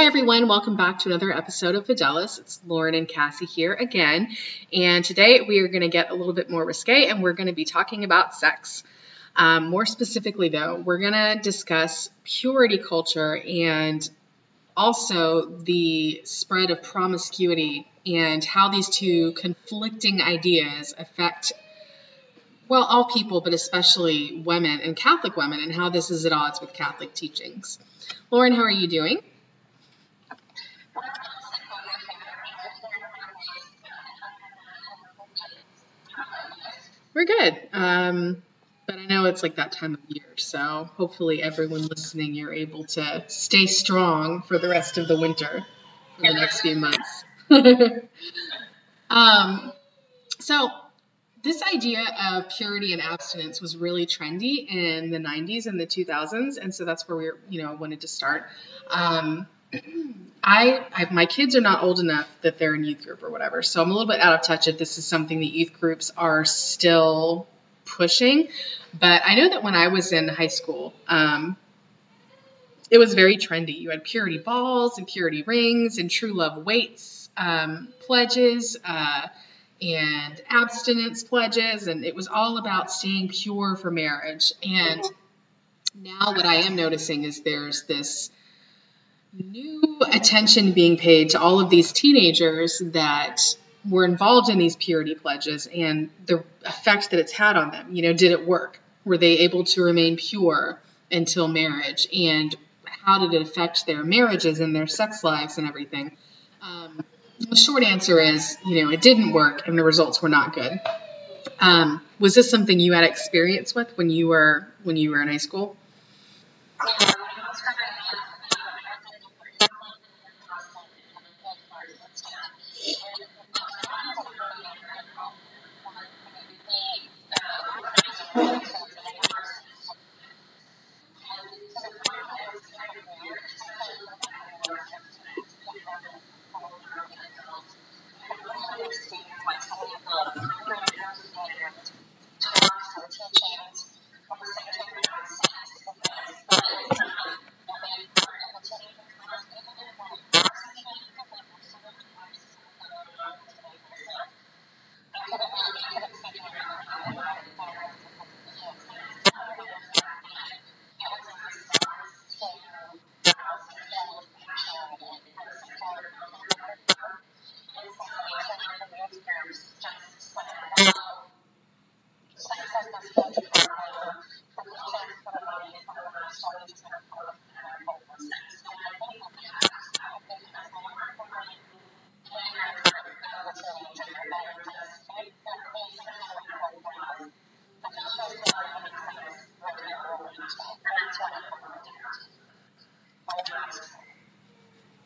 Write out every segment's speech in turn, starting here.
Hi, everyone. Welcome back to another episode of Fidelis. It's Lauren and Cassie here again. And today we are going to get a little bit more risque and we're going to be talking about sex. Um, more specifically, though, we're going to discuss purity culture and also the spread of promiscuity and how these two conflicting ideas affect, well, all people, but especially women and Catholic women, and how this is at odds with Catholic teachings. Lauren, how are you doing? We're good. Um, but I know it's like that time of year, so hopefully everyone listening, you're able to stay strong for the rest of the winter, for the next few months. um, so this idea of purity and abstinence was really trendy in the 90s and the 2000s, and so that's where we, you know, wanted to start. Um, I, I, my kids are not old enough that they're in youth group or whatever, so I'm a little bit out of touch if this is something that youth groups are still pushing. But I know that when I was in high school, um, it was very trendy. You had purity balls and purity rings and true love waits um, pledges uh, and abstinence pledges, and it was all about staying pure for marriage. And now what I am noticing is there's this new attention being paid to all of these teenagers that were involved in these purity pledges and the effect that it's had on them. You know, did it work? Were they able to remain pure until marriage? And how did it affect their marriages and their sex lives and everything? Um, the short answer is, you know, it didn't work and the results were not good. Um, was this something you had experience with when you were when you were in high school?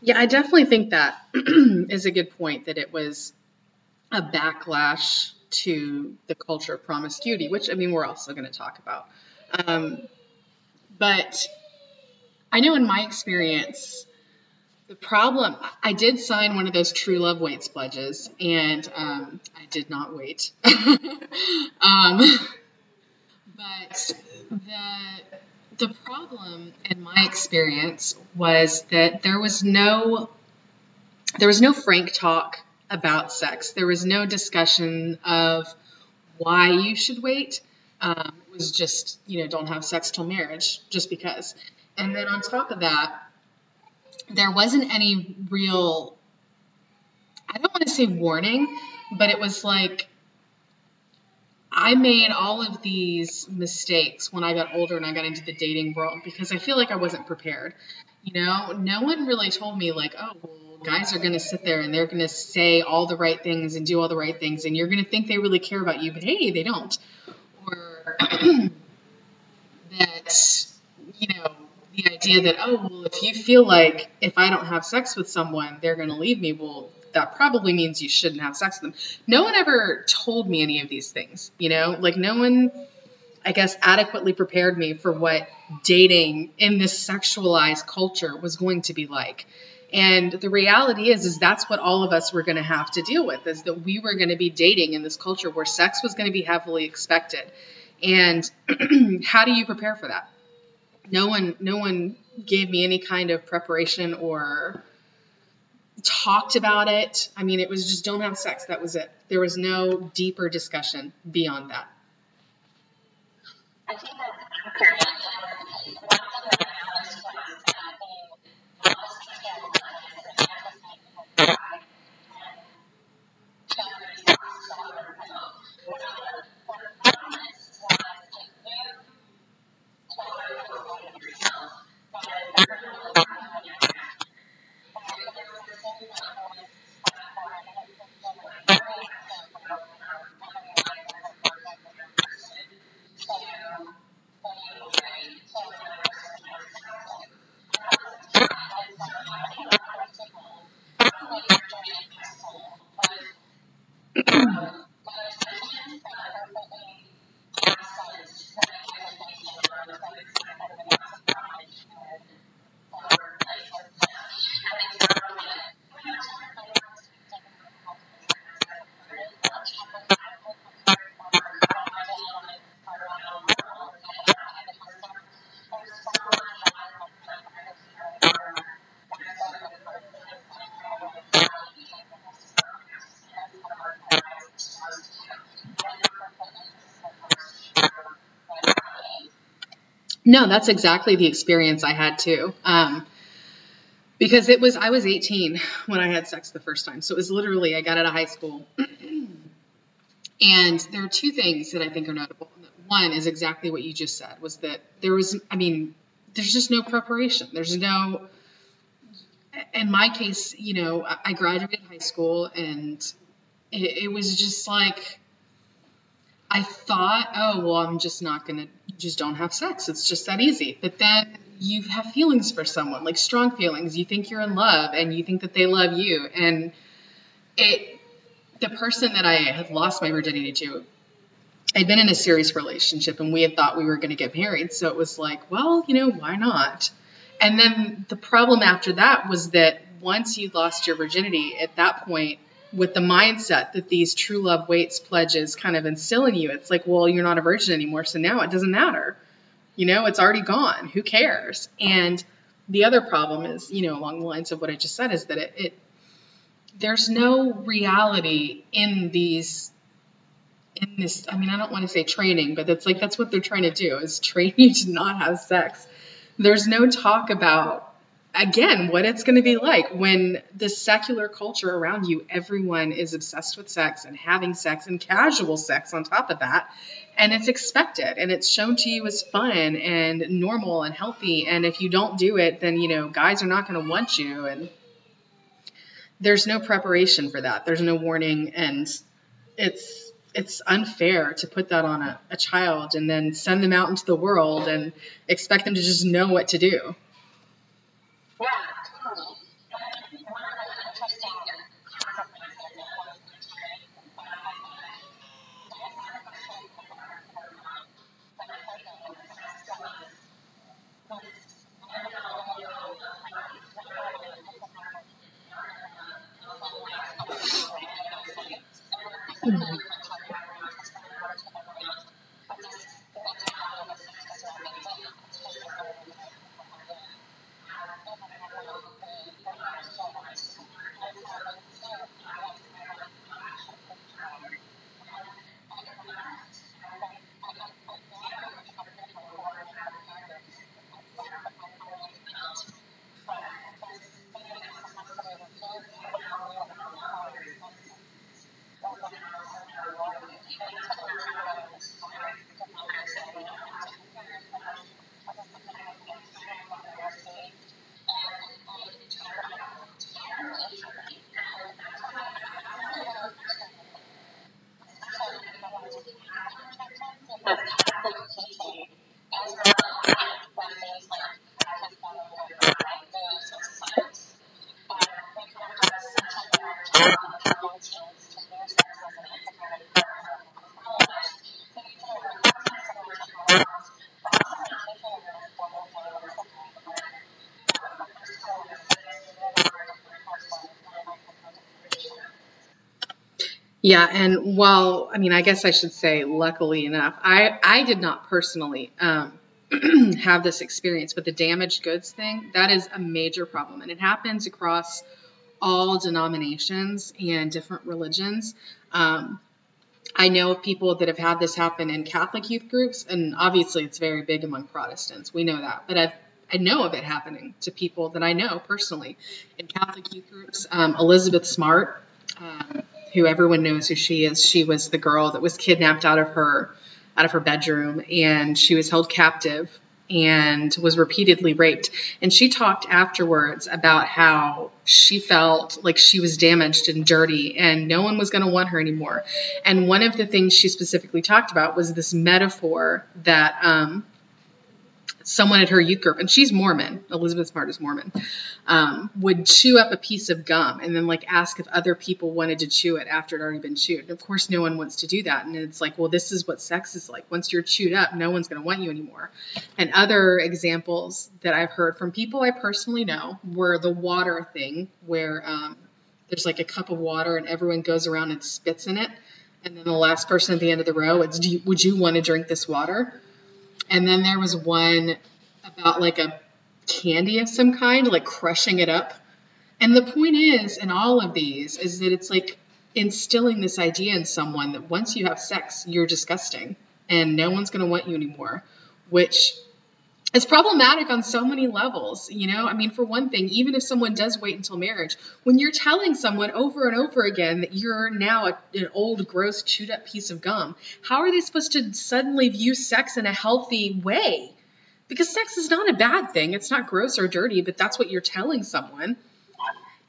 Yeah, I definitely think that is a good point that it was a backlash to the culture of promiscuity, which I mean, we're also going to talk about. Um, but I know in my experience, the problem, I did sign one of those true love waits pledges, and um, I did not wait. um, but the the problem in my experience was that there was no there was no frank talk about sex. There was no discussion of why you should wait. Um, it was just you know don't have sex till marriage just because. And then on top of that, there wasn't any real I don't want to say warning, but it was like I made all of these mistakes when I got older and I got into the dating world because I feel like I wasn't prepared. You know, no one really told me, like, oh, well, guys are going to sit there and they're going to say all the right things and do all the right things, and you're going to think they really care about you, but hey, they don't. Or that, you know, the idea that, oh, well, if you feel like if I don't have sex with someone, they're going to leave me, well, that probably means you shouldn't have sex with them. No one ever told me any of these things, you know? Like, no one, I guess, adequately prepared me for what dating in this sexualized culture was going to be like. And the reality is, is that's what all of us were going to have to deal with, is that we were going to be dating in this culture where sex was going to be heavily expected. And how do you prepare for that? no one no one gave me any kind of preparation or talked about it. I mean, it was just don't have sex. That was it. There was no deeper discussion beyond that. I think that's No, that's exactly the experience I had too. Um, because it was I was 18 when I had sex the first time, so it was literally I got out of high school. and there are two things that I think are notable. One is exactly what you just said was that there was I mean there's just no preparation. There's no in my case, you know, I graduated high school and it, it was just like I thought, oh, well, I'm just not going to, just don't have sex. It's just that easy. But then you have feelings for someone, like strong feelings. You think you're in love and you think that they love you. And it, the person that I had lost my virginity to, I'd been in a serious relationship and we had thought we were going to get married. So it was like, well, you know, why not? And then the problem after that was that once you lost your virginity, at that point, with the mindset that these true love waits pledges kind of instill in you. It's like, well, you're not a virgin anymore, so now it doesn't matter. You know, it's already gone. Who cares? And the other problem is, you know, along the lines of what I just said, is that it, it there's no reality in these in this i mean i don't want to say training but it's like that's what they're trying to do is train you to not have sex there's no talk about again what it's going to be like when the secular culture around you everyone is obsessed with sex and having sex and casual sex on top of that and it's expected and it's shown to you as fun and normal and healthy and if you don't do it then you know guys are not going to want you and there's no preparation for that. There's no warning and it's it's unfair to put that on a, a child and then send them out into the world and expect them to just know what to do Yeah, and well, I mean, I guess I should say, luckily enough, I I did not personally um, have this experience. But the damaged goods thing, that is a major problem. And it happens across all denominations and different religions. Um, I know of people that have had this happen in Catholic youth groups, and obviously it's very big among Protestants. We know that. But I've I know of it happening to people that I know personally in Catholic youth groups. Um, Elizabeth Smart, um, who everyone knows who she is, she was the girl that was kidnapped out of her out of her bedroom and she was held captive and was repeatedly raped. And she talked afterwards about how she felt like she was damaged and dirty and no one was going to want her anymore. And one of the things she specifically talked about was this metaphor that um, someone at her youth group, and she's Mormon, Elizabeth Smart is Mormon, um, would chew up a piece of gum and then like ask if other people wanted to chew it after it had already been chewed. And of course, no one wants to do that. And it's like, well, this is what sex is like. Once you're chewed up, no one's going to want you anymore. And other examples that I've heard from people I personally know were the water thing, where um, there's like a cup of water and everyone goes around and spits in it. And then the last person at the end of the row, it's, you, would you want to drink this water? And then there was one about like a candy of some kind, like crushing it up. And the point is, in all of these, is that it's like instilling this idea in someone that once you have sex, you're disgusting and no one's going to want you anymore, which it's problematic on so many levels you know? I mean for one thing even if someone does wait until marriage when you're telling someone over and over again that you're now a, an old gross chewed up piece of gum how are they supposed to suddenly view sex in a healthy way? Because sex is not a bad thing. It's not gross or dirty but that's what you're telling someone.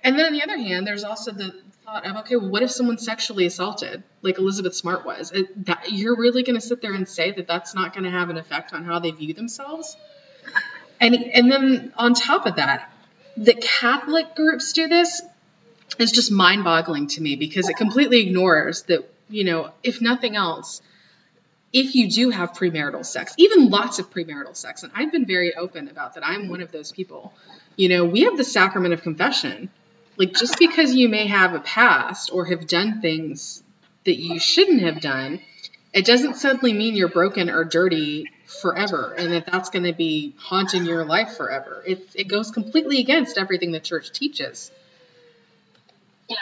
And then on the other hand there's also the thought of okay well what if someone's sexually assaulted like elizabeth smart was? It, that, you're really going to sit there and say that that's not going to have an effect on how they view themselves and and then on top of that, the Catholic groups do this is just mind-boggling to me because it completely ignores that, you know, if nothing else, if you do have premarital sex, even lots of premarital sex, and I've been very open about that. I'm one of those people. You know, we have the sacrament of confession. Like just because you may have a past or have done things that you shouldn't have done, it doesn't suddenly mean you're broken or dirty forever and that that's going to be haunting your life forever. It, it goes completely against everything the church teaches. Yeah.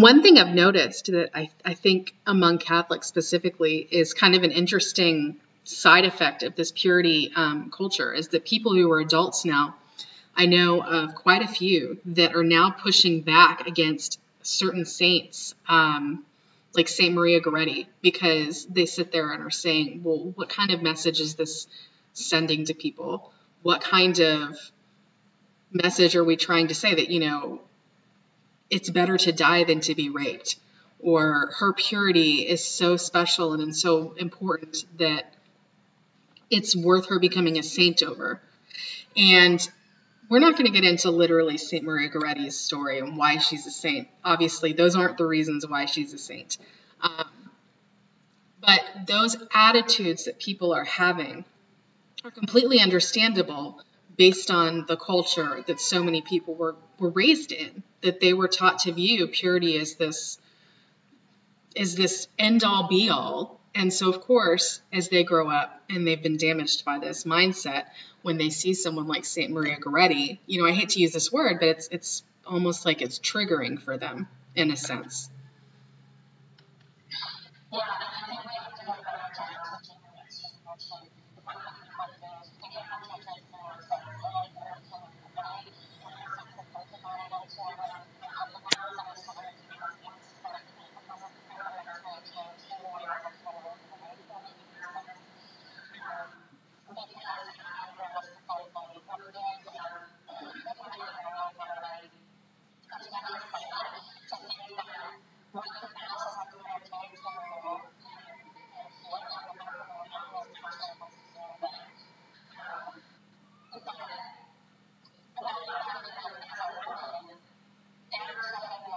One thing I've noticed that I, I think among Catholics specifically is kind of an interesting side effect of this purity um, culture is that people who are adults now, I know of quite a few that are now pushing back against certain saints, um, like Saint Maria Goretti, because they sit there and are saying, well, what kind of message is this sending to people? What kind of message are we trying to say that, you know, it's better to die than to be raped? Or her purity is so special and so important that it's worth her becoming a saint over. And we're not going to get into literally St. Maria Goretti's story and why she's a saint. Obviously, those aren't the reasons why she's a saint. Um, but those attitudes that people are having are completely understandable based on the culture that so many people were, were raised in, that they were taught to view purity as this is this end all be all. And so, of course, as they grow up and they've been damaged by this mindset, when they see someone like Saint Maria Goretti, you know, I hate to use this word, but it's it's almost like it's triggering for them in a sense. Yeah.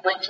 Which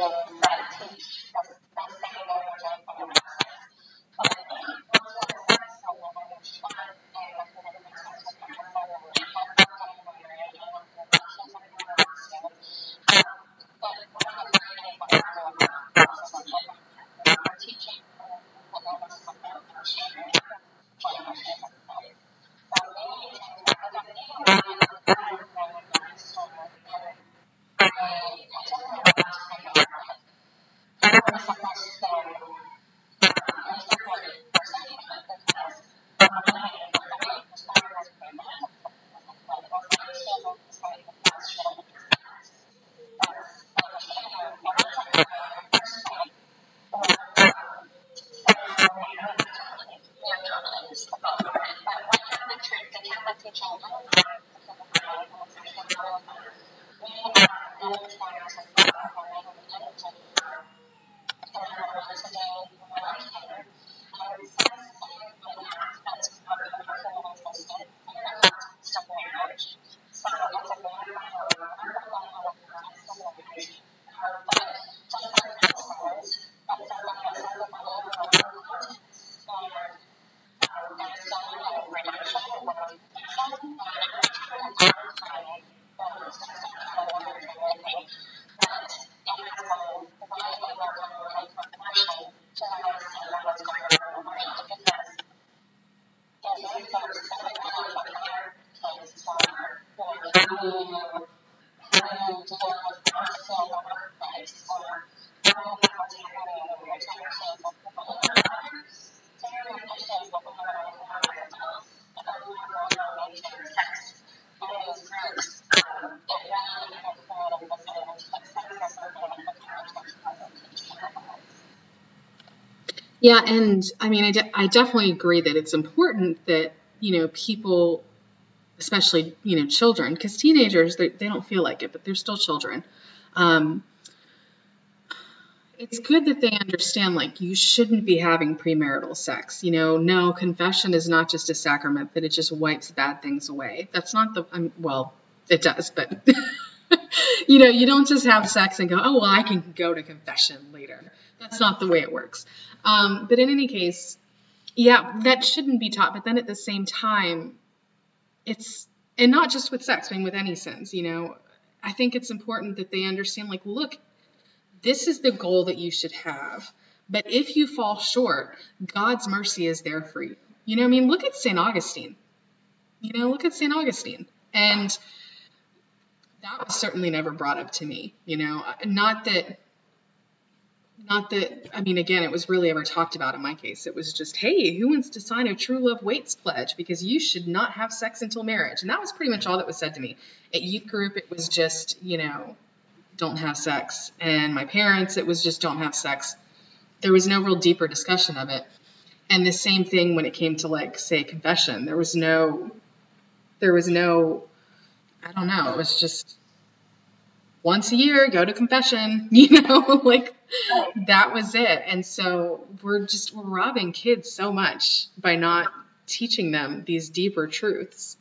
Yeah, and I mean, I, de- I definitely agree that it's important that, you know, people, especially, you know, children, because teenagers, they, they don't feel like it, but they're still children. Um, it's good that they understand, like, you shouldn't be having premarital sex. You know, no, confession is not just a sacrament that it just wipes bad things away. That's not the, um, well, it does, but, you know, you don't just have sex and go, oh, well, I can go to confession later. That's not the way it works. Um, but in any case, yeah, that shouldn't be taught. But then at the same time, it's, and not just with sex, I mean, with any sins, you know, I think it's important that they understand, like, look, this is the goal that you should have. But if you fall short, God's mercy is there for you. You know, I mean, look at St. Augustine. You know, look at St. Augustine. And that was certainly never brought up to me, you know, not that not that I mean, again, it was really ever talked about in my case. It was just, hey, who wants to sign a true love waits pledge because you should not have sex until marriage, and that was pretty much all that was said to me. At youth group, it was just, you know, don't have sex, and my parents, it was just don't have sex. There was no real deeper discussion of it. And the same thing when it came to like say confession. There was no there was no I don't know, it was just once a year go to confession, you know, like that was it. And so we're just we're robbing kids so much by not teaching them these deeper truths.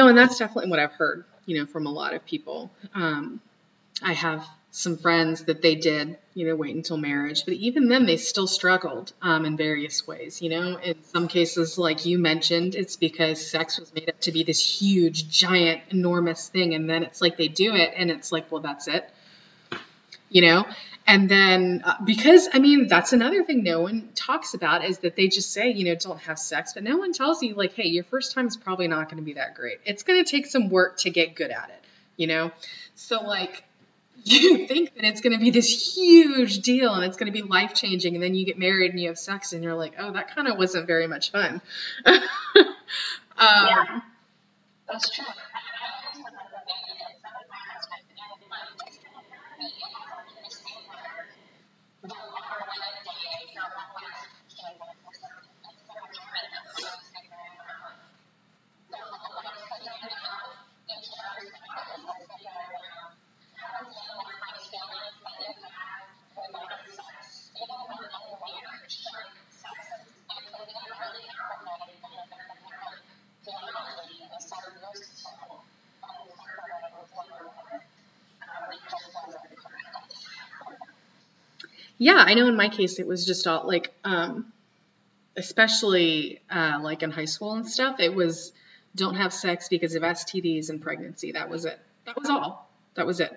No, and that's definitely what I've heard, you know, from a lot of people. Um, I have some friends that they did, you know, wait until marriage, but even then they still struggled um, in various ways. You know, in some cases, like you mentioned, it's because sex was made up to be this huge, giant, enormous thing, and then it's like they do it, and it's like, well, that's it. You know, and then, uh, because I mean, that's another thing no one talks about is that they just say, you know, don't have sex, but no one tells you, like, hey, your first time is probably not going to be that great. It's going to take some work to get good at it, you know? So, like, you think that it's going to be this huge deal and it's going to be life changing, and then you get married and you have sex, and you're like, oh, that kind of wasn't very much fun. um, yeah, that's true. Yeah, I know in my case it was just all like, um, especially uh, like in high school and stuff, it was don't have sex because of STDs and pregnancy. That was it. That was all. That was it.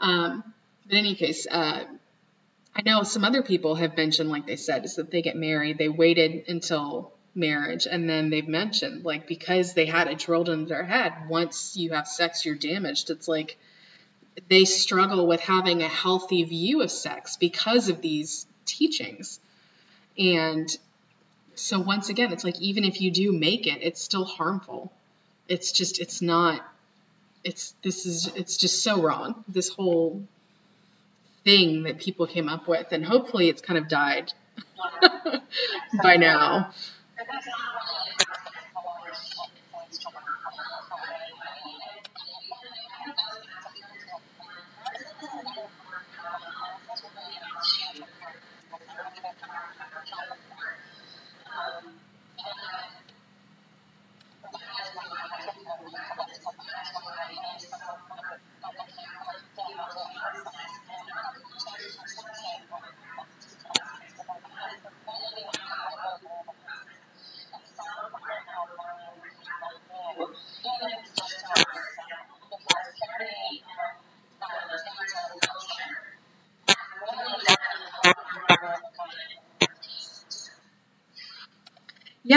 Um, in any case, uh, I know some other people have mentioned, like they said, is that they get married, they waited until marriage, and then they've mentioned, like, because they had it drilled into their head, once you have sex, you're damaged. It's like, they struggle with having a healthy view of sex because of these teachings. And so once again, it's like even if you do make it, it's still harmful. It's just it's not it's this is it's just so wrong. This whole thing that people came up with and hopefully it's kind of died by now.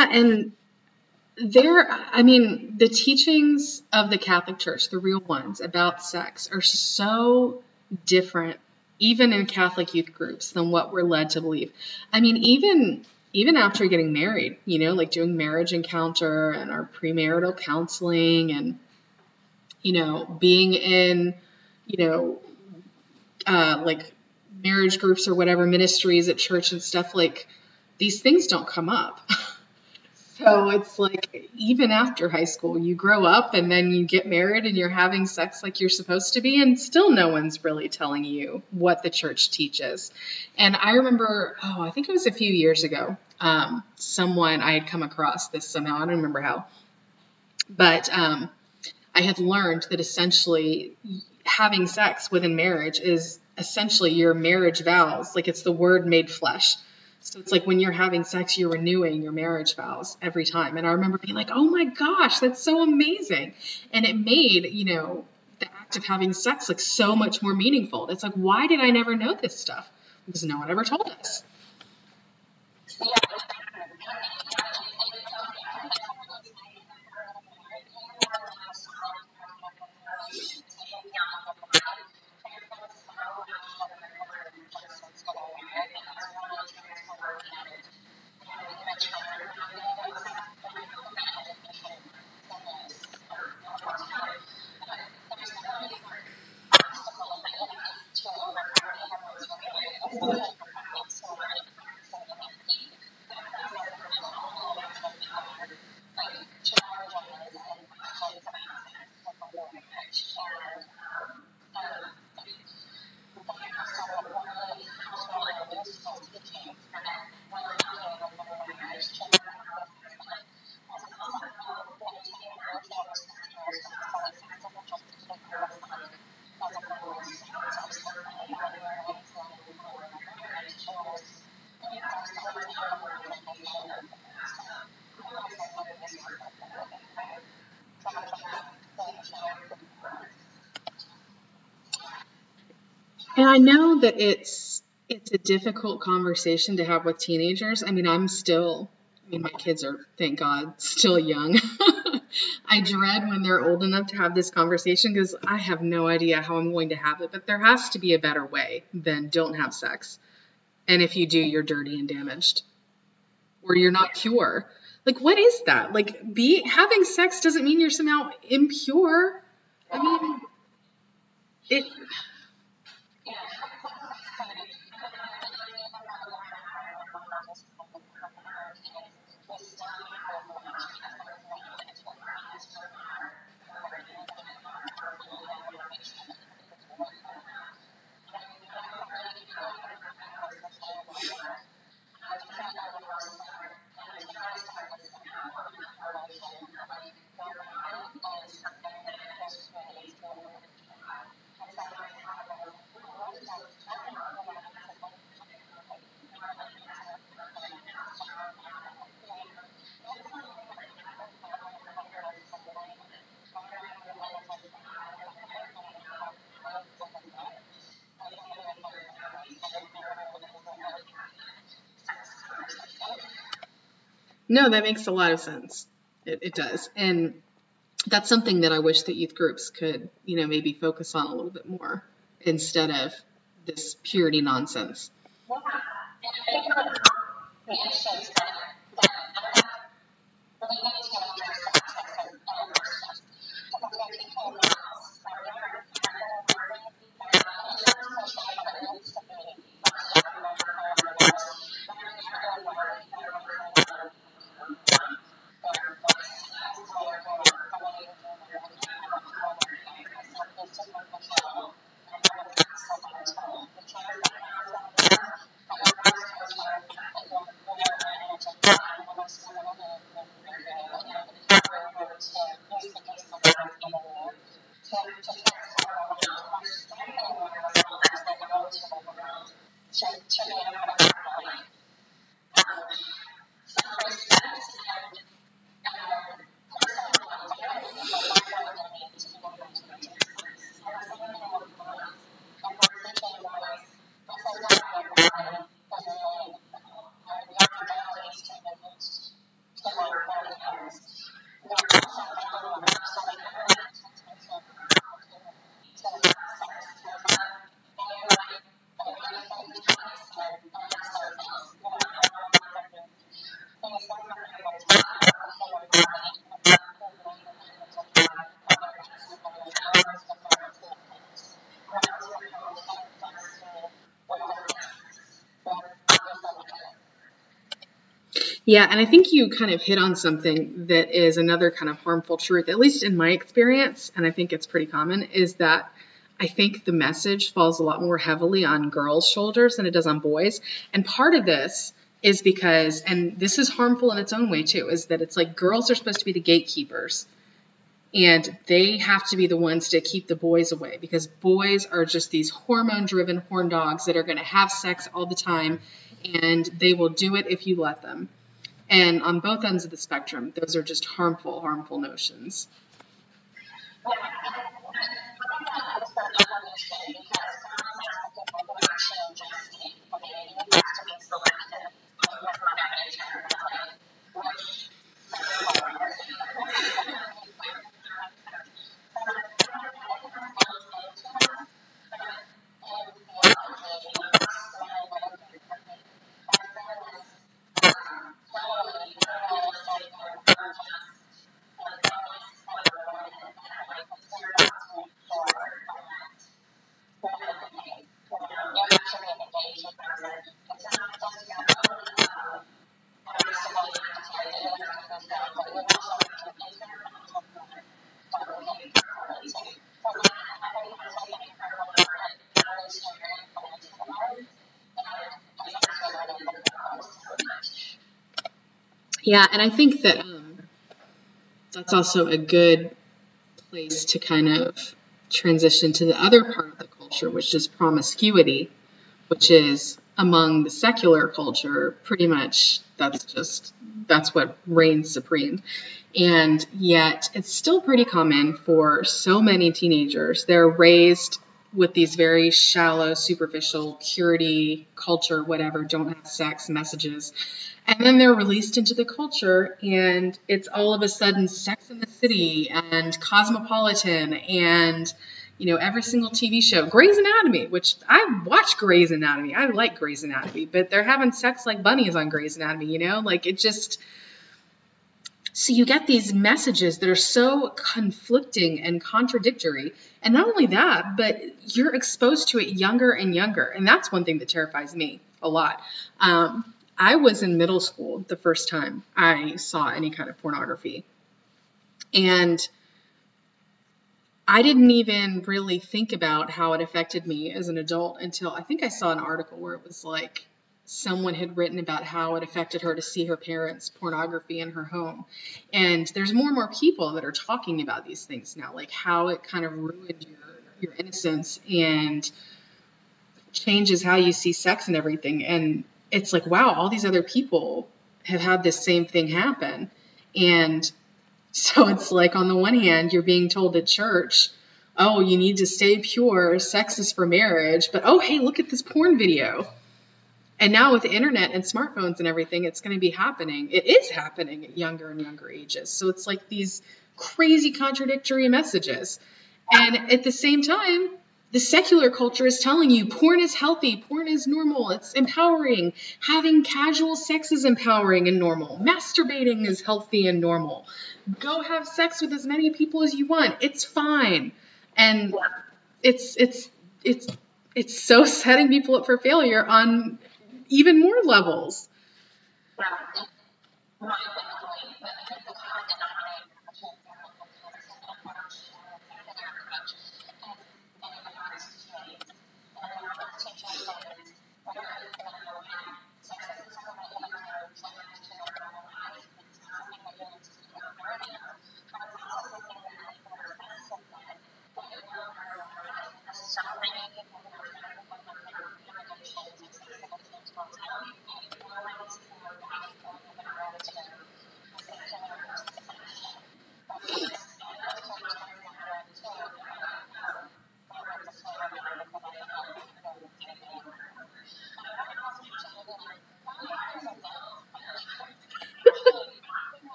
Yeah, and there, I mean, the teachings of the Catholic Church, the real ones about sex, are so different, even in Catholic youth groups, than what we're led to believe. I mean, even even after getting married, you know, like doing marriage encounter and our premarital counseling and you know, being in, you know, uh, like marriage groups or whatever ministries at church and stuff like these things don't come up. So it's like even after high school, you grow up and then you get married and you're having sex like you're supposed to be, and still no one's really telling you what the church teaches. And I remember, oh, I think it was a few years ago, um, someone I had come across this somehow. I don't remember how, but um, I had learned that essentially having sex within marriage is essentially your marriage vows. Like it's the word made flesh. So it's like when you're having sex, you're renewing your marriage vows every time. And I remember being like, oh my gosh, that's so amazing. And it made, you know, the act of having sex like so much more meaningful. It's like, why did I never know this stuff? Because no one ever told us. And I know that it's it's a difficult conversation to have with teenagers. I mean, I'm still I mean, my kids are, thank God, still young. I dread when they're old enough to have this conversation because I have no idea how I'm going to have it. But there has to be a better way than don't have sex. And if you do, you're dirty and damaged, or you're not pure. Like, what is that? Like, be having sex doesn't mean you're somehow impure. I mean, it. No, that makes a lot of sense. It, it does. And that's something that I wish that youth groups could, you know, maybe focus on a little bit more instead of this purity nonsense. Yeah, and I think you kind of hit on something that is another kind of harmful truth, at least in my experience, and I think it's pretty common, is that I think the message falls a lot more heavily on girls' shoulders than it does on boys. And part of this is because, and this is harmful in its own way too, is that it's like girls are supposed to be the gatekeepers and they have to be the ones to keep the boys away because boys are just these hormone driven horn dogs that are going to have sex all the time and they will do it if you let them. And on both ends of the spectrum, those are just harmful, harmful notions. Yeah, and I think that um, that's also a good place to kind of transition to the other part of the culture, which is promiscuity, which is among the secular culture, pretty much that's just that's what reigns supreme. And yet it's still pretty common for so many teenagers. They're raised with these very shallow, superficial purity culture, whatever, don't have sex messages. And then they're released into the culture, and it's all of a sudden Sex in the City and Cosmopolitan and you know every single TV show, Grey's Anatomy, which I watch Grey's Anatomy. I like Grey's Anatomy, but they're having sex like bunnies on Grey's Anatomy. You know, like it just. So you get these messages that are so conflicting and contradictory. And not only that, but you're exposed to it younger and younger. And that's one thing that terrifies me a lot. Um, I was in middle school the first time I saw any kind of pornography. And I didn't even really think about how it affected me as an adult until I think I saw an article where it was like someone had written about how it affected her to see her parents' pornography in her home. And there's more and more people that are talking about these things now, like how it kind of ruined your, your innocence and changes how you see sex and everything. And it's like, wow, all these other people have had this same thing happen. And so it's like, on the one hand, you're being told at church, oh, you need to stay pure, sex is for marriage, but oh, hey, look at this porn video. And now with the internet and smartphones and everything, it's going to be happening. It is happening at younger and younger ages. So it's like these crazy contradictory messages. And at the same time, the secular culture is telling you porn is healthy, porn is normal, it's empowering. Having casual sex is empowering and normal. Masturbating is healthy and normal. Go have sex with as many people as you want. It's fine. And it's it's it's it's so setting people up for failure on even more levels.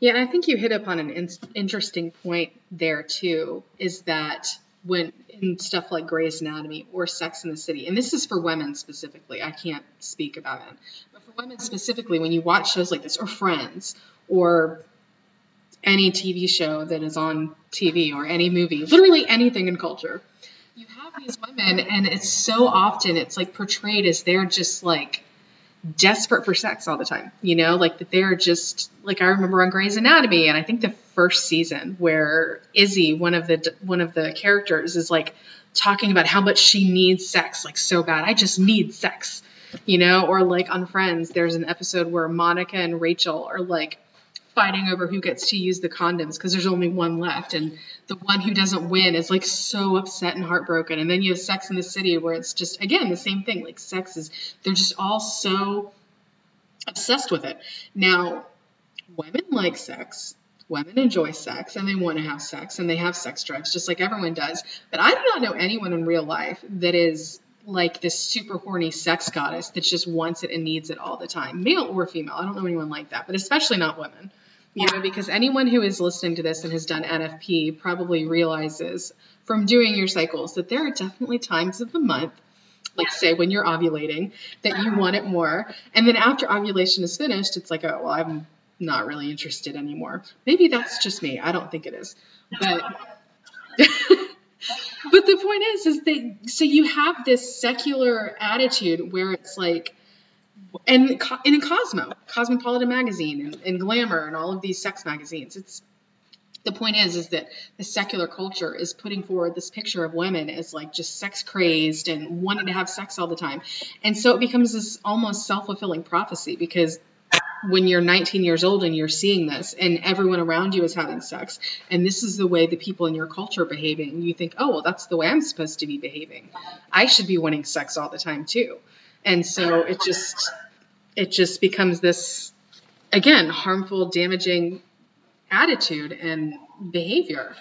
Yeah, and I think you hit upon an in- interesting point there too. Is that when in stuff like Grey's Anatomy or Sex in the City, and this is for women specifically. I can't speak about it, but for women specifically, when you watch shows like this or Friends or any TV show that is on TV or any movie, literally anything in culture, you have these women, and it's so often it's like portrayed as they're just like desperate for sex all the time, you know, like that they're just like I remember on Grey's Anatomy, and I think the first season where Izzie, one of the one of the characters, is like talking about how much she needs sex, like so bad. I just need sex, you know, or like on Friends, there's an episode where Monica and Rachel are like fighting over who gets to use the condoms because there's only one left and the one who doesn't win is like so upset and heartbroken. And then you have sex in the city where it's just again the same thing like sex is they're just all so obsessed with it. Now women like sex women enjoy sex and they want to have sex and they have sex drives just like everyone does. But i do not know anyone in real life that is like this super horny sex goddess that just wants it and needs it all the time male or female. I don't know anyone like that but especially not women you know, because anyone who is listening to this and has done NFP probably realizes from doing your cycles that there are definitely times of the month, like say when you're ovulating, that you want it more. And then after ovulation is finished, it's like, oh, well, I'm not really interested anymore. Maybe that's just me. I don't think it is. But but the point is is that so you have this secular attitude where it's like and, in Cosmo, Cosmopolitan magazine, and, and Glamour, and all of these sex magazines. It's the point is is that the secular culture is putting forward this picture of women as like just sex crazed and wanting to have sex all the time and so it becomes this almost self-fulfilling prophecy because when you're 19 years old and you're seeing this and everyone around you is having sex and this is the way the people in your culture are behaving you think oh well that's the way i'm supposed to be behaving i should be wanting sex all the time too and so it just it just becomes this again harmful damaging attitude and behavior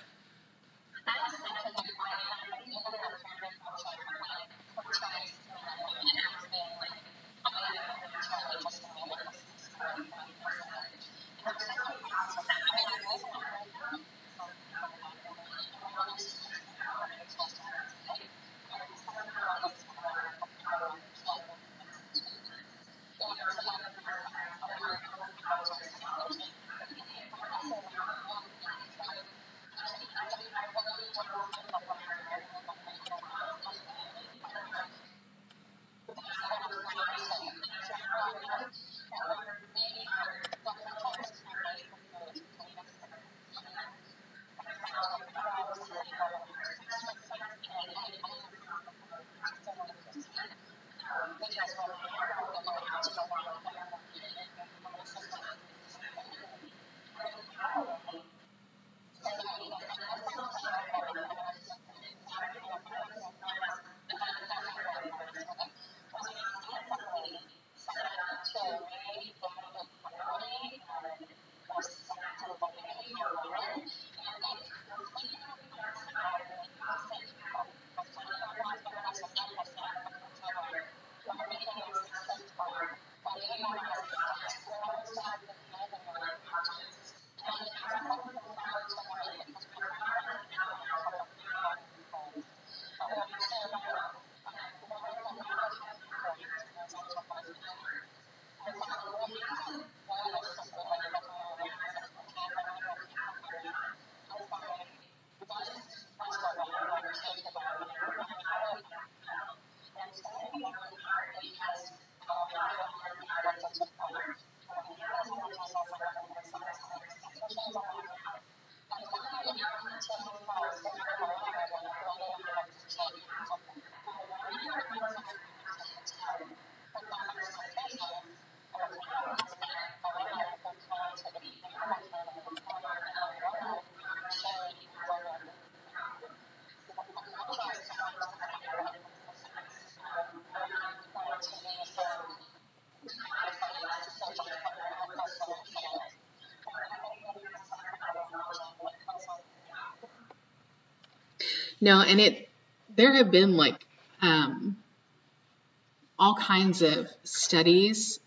No, and it there have been like um all kinds of studies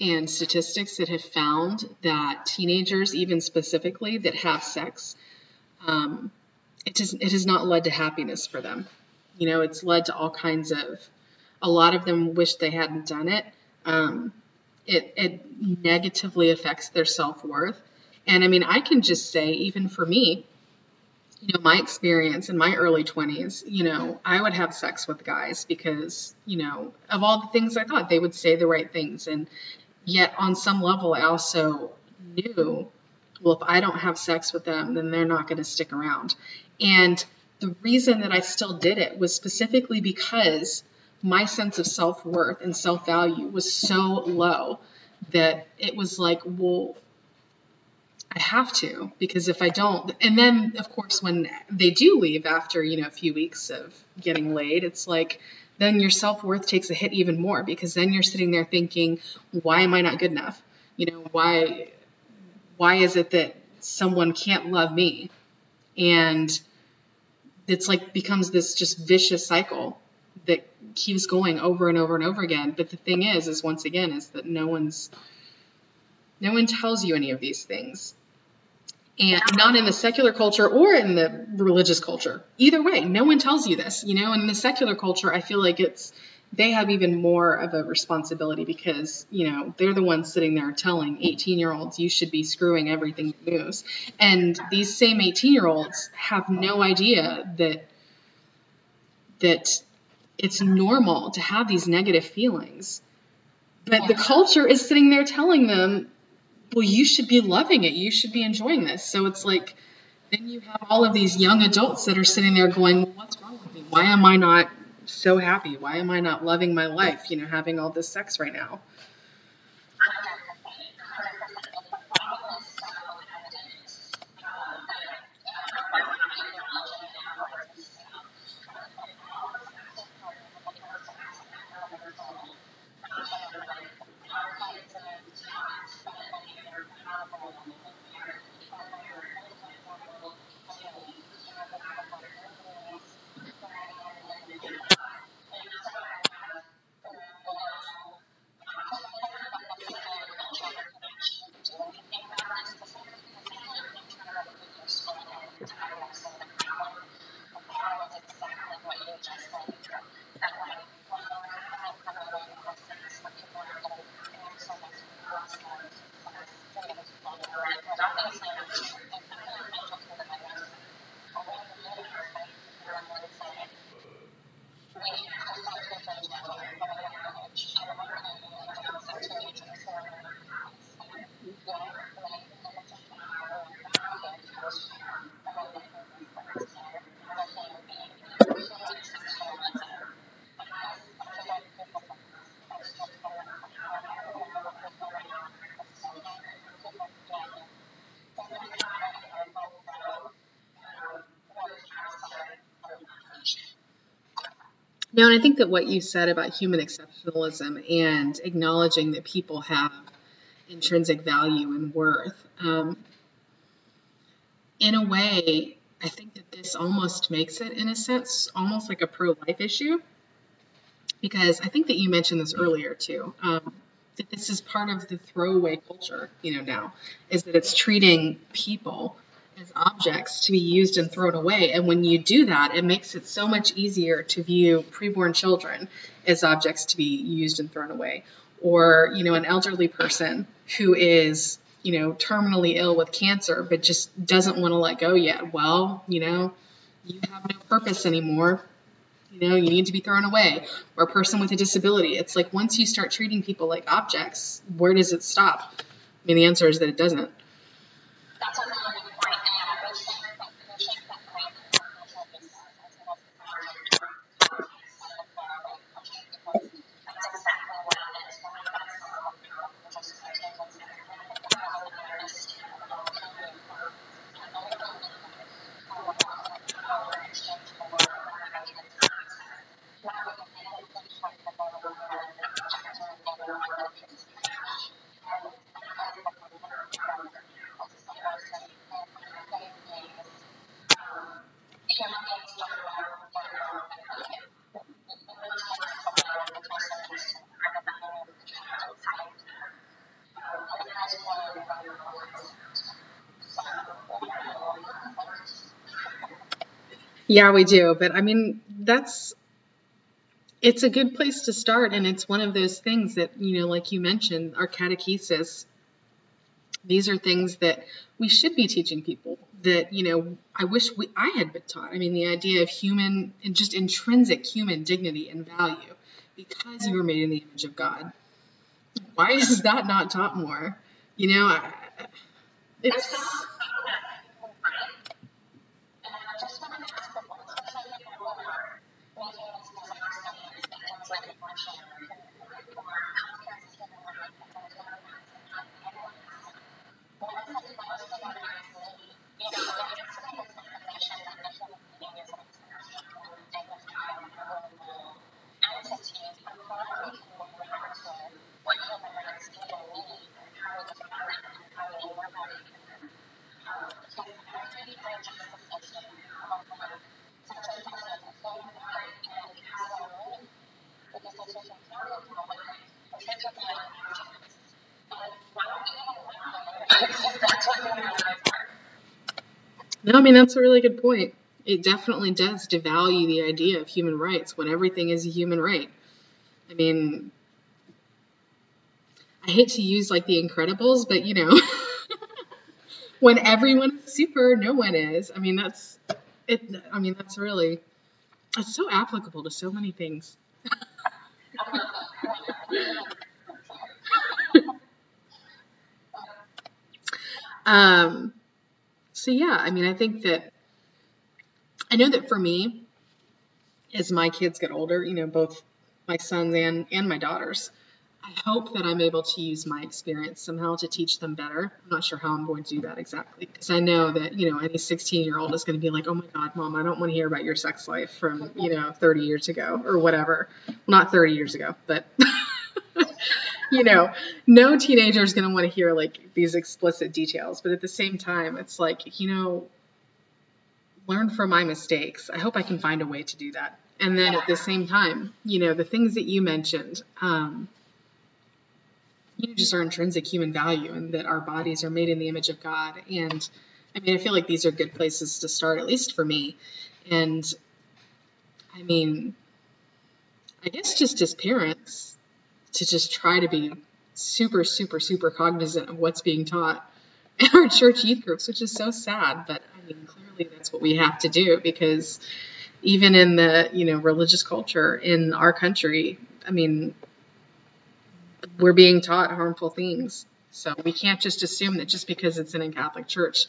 and statistics that have found that teenagers, even specifically, that have sex, um, it, does, it has not led to happiness for them. You know, it's led to all kinds of, a lot of them wish they hadn't done it. Um, it, it negatively affects their self worth. And I mean, I can just say, even for me, you know, my experience in my early 20s, you know, I would have sex with guys because, you know, of all the things I thought, they would say the right things. And yet, on some level, I also knew, well, if I don't have sex with them, then they're not going to stick around. And the reason that I still did it was specifically because my sense of self worth and self value was so low that it was like, well, I have to because if I don't, and then of course when they do leave after you know a few weeks of getting laid, it's like then your self worth takes a hit even more because then you're sitting there thinking, why am I not good enough? You know why why is it that someone can't love me? And it's like becomes this just vicious cycle that keeps going over and over and over again. But the thing is, is once again, is that no one's no one tells you any of these things. And not in the secular culture or in the religious culture. Either way, no one tells you this. You know, in the secular culture, I feel like it's they have even more of a responsibility because, you know, they're the ones sitting there telling 18 year olds you should be screwing everything that moves. And these same 18 year olds have no idea that that it's normal to have these negative feelings. But the culture is sitting there telling them well, you should be loving it. You should be enjoying this. So it's like, then you have all of these young adults that are sitting there going, well, what's wrong with me? Why am I not so happy? Why am I not loving my life, you know, having all this sex right now? No, and I think that what you said about human exceptionalism and acknowledging that people have intrinsic value and worth, um, in a way, I think that this almost makes it, in a sense, almost like a pro life issue. Because I think that you mentioned this earlier too. Um, that this is part of the throwaway culture, you know, now, is that it's treating people as objects to be used and thrown away. And when you do that, it makes it so much easier to view preborn children as objects to be used and thrown away. Or, you know, an elderly person who is, you know, terminally ill with cancer but just doesn't want to let go yet. Well, you know, you have no purpose anymore. You know, you need to be thrown away. Or a person with a disability. It's like once you start treating people like objects, where does it stop? I mean, the answer is that it doesn't. Yeah, we do. But I mean, that's it's a good place to start and it's one of those things that, you know, like you mentioned, our catechesis these are things that we should be teaching people that you know i wish we i had been taught. I mean the idea of human and just intrinsic human dignity and value because you were made in the image of god. Why is that not taught more? You know it's No, I mean, that's a really good point. It definitely does devalue the idea of human rights when everything is a human right. I mean, I hate to use like the Incredibles, but you know, when everyone is super, no one is. I mean, that's it. I mean, that's really, it's so applicable to so many things. um, so yeah, I mean, I think that I know that for me, as my kids get older, you know, both my sons and and my daughters, I hope that I'm able to use my experience somehow to teach them better. I'm not sure how I'm going to do that exactly because I know that, you know, any 16 year old is going to be like, oh my God, mom, I don't want to hear about your sex life from, you know, 30 years ago or whatever. Well, not 30 years ago, but you know, no teenager is going to want to hear like these explicit details. But at the same time, it's like, you know, learn from my mistakes. I hope I can find a way to do that. And then at the same time, you know, the things that you mentioned, um, you know, just our intrinsic human value and that our bodies are made in the image of God. And I mean, I feel like these are good places to start, at least for me. And I mean, I guess just as parents, to just try to be super, super, super cognizant of what's being taught in our church youth groups, which is so sad. But I mean, clearly that's what we have to do because even in the you know religious culture in our country, I mean, we're being taught harmful things. So we can't just assume that just because it's in a Catholic church,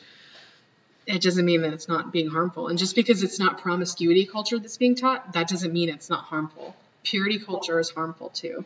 it doesn't mean that it's not being harmful. And just because it's not promiscuity culture that's being taught, that doesn't mean it's not harmful. Purity culture is harmful too.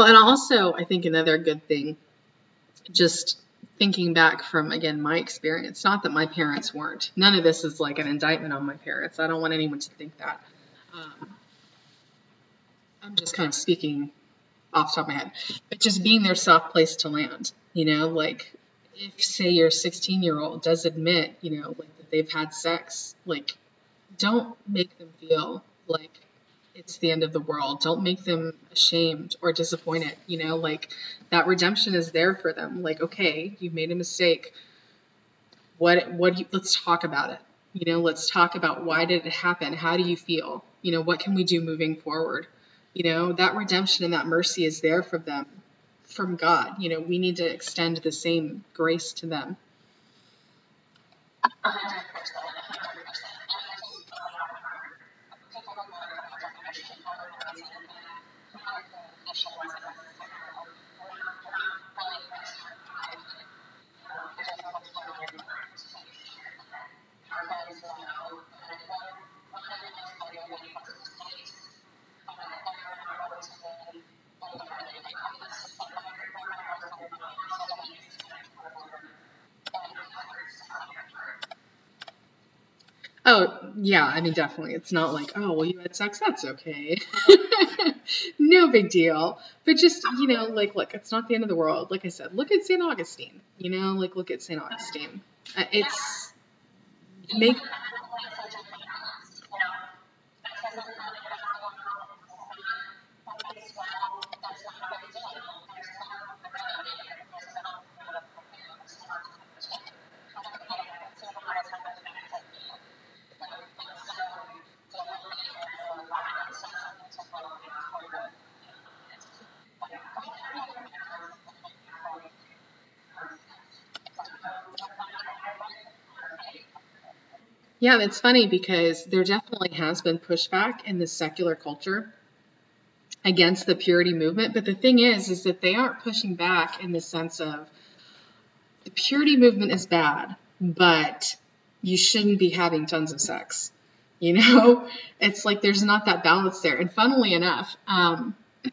Well, and also, I think another good thing, just thinking back from, again, my experience, not that my parents weren't, none of this is like an indictment on my parents. I don't want anyone to think that. Um, I'm just kind of speaking off the top of my head, but just being their soft place to land, you know, like if, say, your 16 year old does admit, you know, like that they've had sex, like, don't make them feel like it's the end of the world. Don't make them ashamed or disappointed. You know, like that redemption is there for them. Like, okay, you made a mistake. What, what, you, let's talk about it. You know, let's talk about why did it happen? How do you feel? You know, what can we do moving forward? You know, that redemption and that mercy is there for them from God. You know, we need to extend the same grace to them. Uh-huh. Oh, yeah, I mean, definitely. It's not like, oh, well, you had sex, that's okay. no big deal. But just, you know, like, look, it's not the end of the world. Like I said, look at St. Augustine, you know, like, look at St. Augustine. Uh, it's, make, Yeah, it's funny because there definitely has been pushback in the secular culture against the purity movement, but the thing is is that they aren't pushing back in the sense of the purity movement is bad, but you shouldn't be having tons of sex. You know, it's like there's not that balance there. And funnily enough, um, I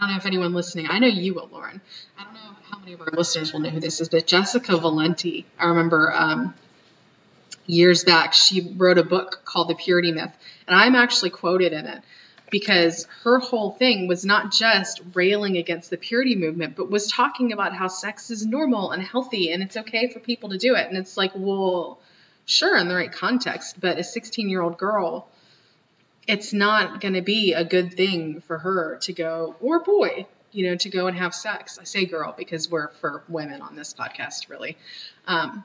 don't know if anyone listening, I know you will, Lauren. I don't know how many of our listeners will know who this is, but Jessica Valenti, I remember um, years back, she wrote a book called The Purity Myth. And I'm actually quoted in it because her whole thing was not just railing against the purity movement, but was talking about how sex is normal and healthy and it's okay for people to do it. And it's like, well, sure, in the right context, but a 16 year old girl, it's not going to be a good thing for her to go, or boy, you know, to go and have sex. I say girl because we're for women on this podcast, really. Um,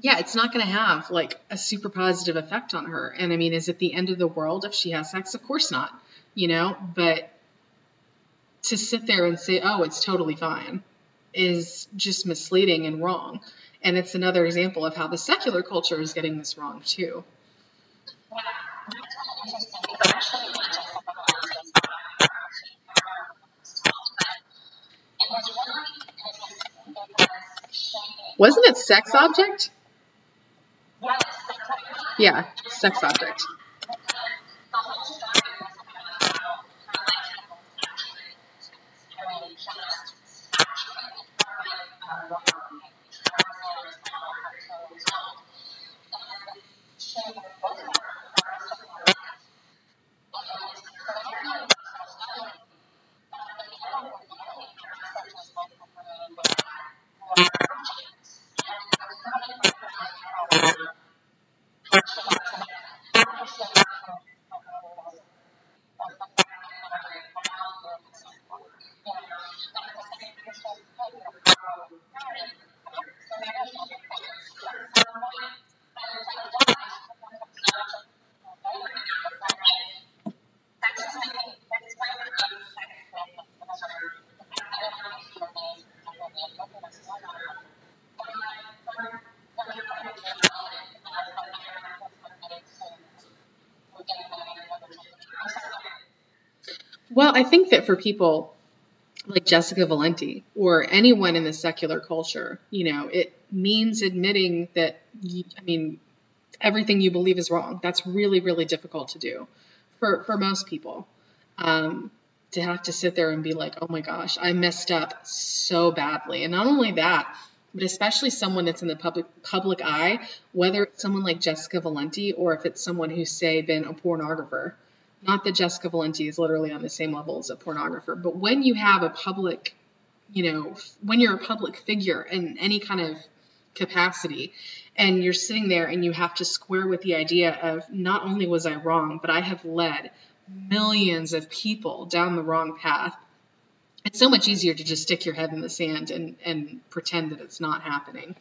yeah, it's not going to have like a super positive effect on her. And I mean, is it the end of the world if she has sex? Of course not, you know, but to sit there and say, oh, it's totally fine is just misleading and wrong. And it's another example of how the secular culture is getting this wrong too. Wasn't it sex object? Yeah, sex object. Well, I think that for people like Jessica Valenti or anyone in the secular culture, you know, it means admitting that, you, I mean, everything you believe is wrong. That's really, really difficult to do for, for most people. Um, to have to sit there and be like, oh my gosh, I messed up so badly. And not only that, but especially someone that's in the public public eye, whether it's someone like Jessica Valenti or if it's someone who's say been a pornographer. Not that Jessica Valenti is literally on the same level as a pornographer, but when you have a public, you know, when you're a public figure in any kind of capacity and you're sitting there and you have to square with the idea of not only was I wrong, but I have led millions of people down the wrong path. It's so much easier to just stick your head in the sand and, and pretend that it's not happening.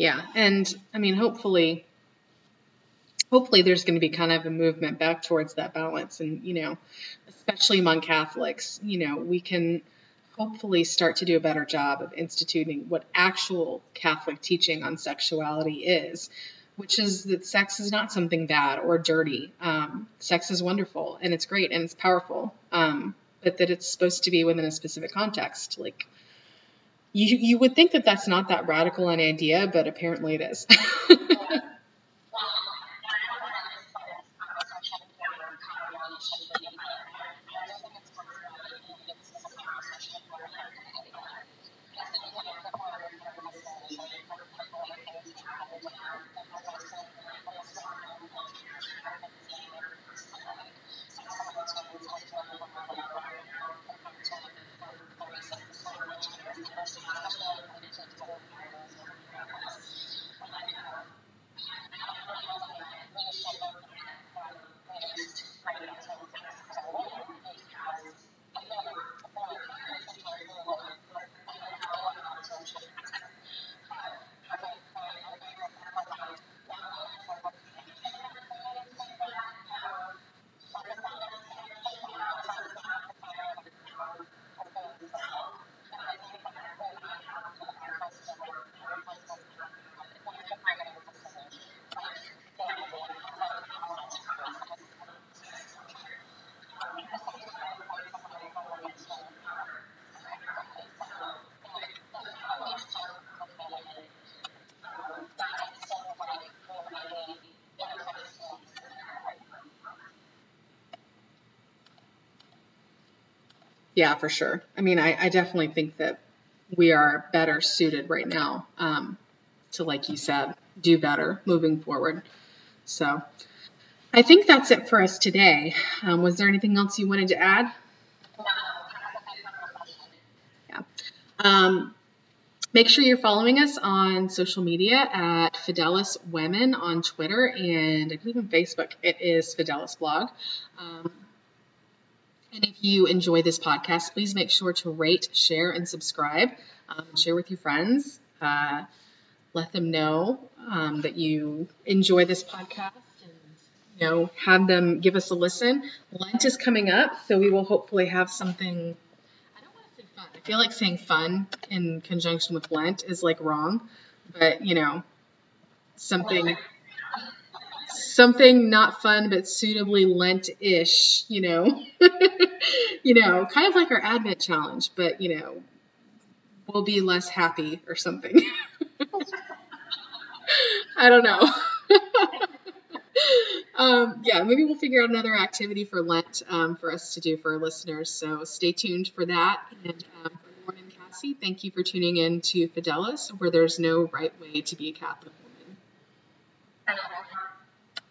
Yeah, and I mean, hopefully, hopefully there's going to be kind of a movement back towards that balance, and you know, especially among Catholics, you know, we can hopefully start to do a better job of instituting what actual Catholic teaching on sexuality is, which is that sex is not something bad or dirty. Um, sex is wonderful and it's great and it's powerful. Um, but that it's supposed to be within a specific context. Like, you, you would think that that's not that radical an idea, but apparently it is. Yeah, for sure. I mean, I, I definitely think that we are better suited right now um, to, like you said, do better moving forward. So I think that's it for us today. Um, was there anything else you wanted to add? Yeah. Um, make sure you're following us on social media at Fidelis Women on Twitter and I believe on Facebook it is Fidelis Blog. Um, and if you enjoy this podcast, please make sure to rate, share, and subscribe. Um, share with your friends. Uh, let them know um, that you enjoy this podcast and you know have them give us a listen. Lent is coming up, so we will hopefully have something. I don't want to say fun. I feel like saying fun in conjunction with Lent is like wrong, but you know something something not fun but suitably Lent-ish, you know. you know, kind of like our Advent challenge, but you know, we'll be less happy or something. I don't know. um, yeah, maybe we'll figure out another activity for Lent um, for us to do for our listeners. So stay tuned for that. And um, for Lauren and Cassie, thank you for tuning in to Fidelis, where there's no right way to be a Catholic woman.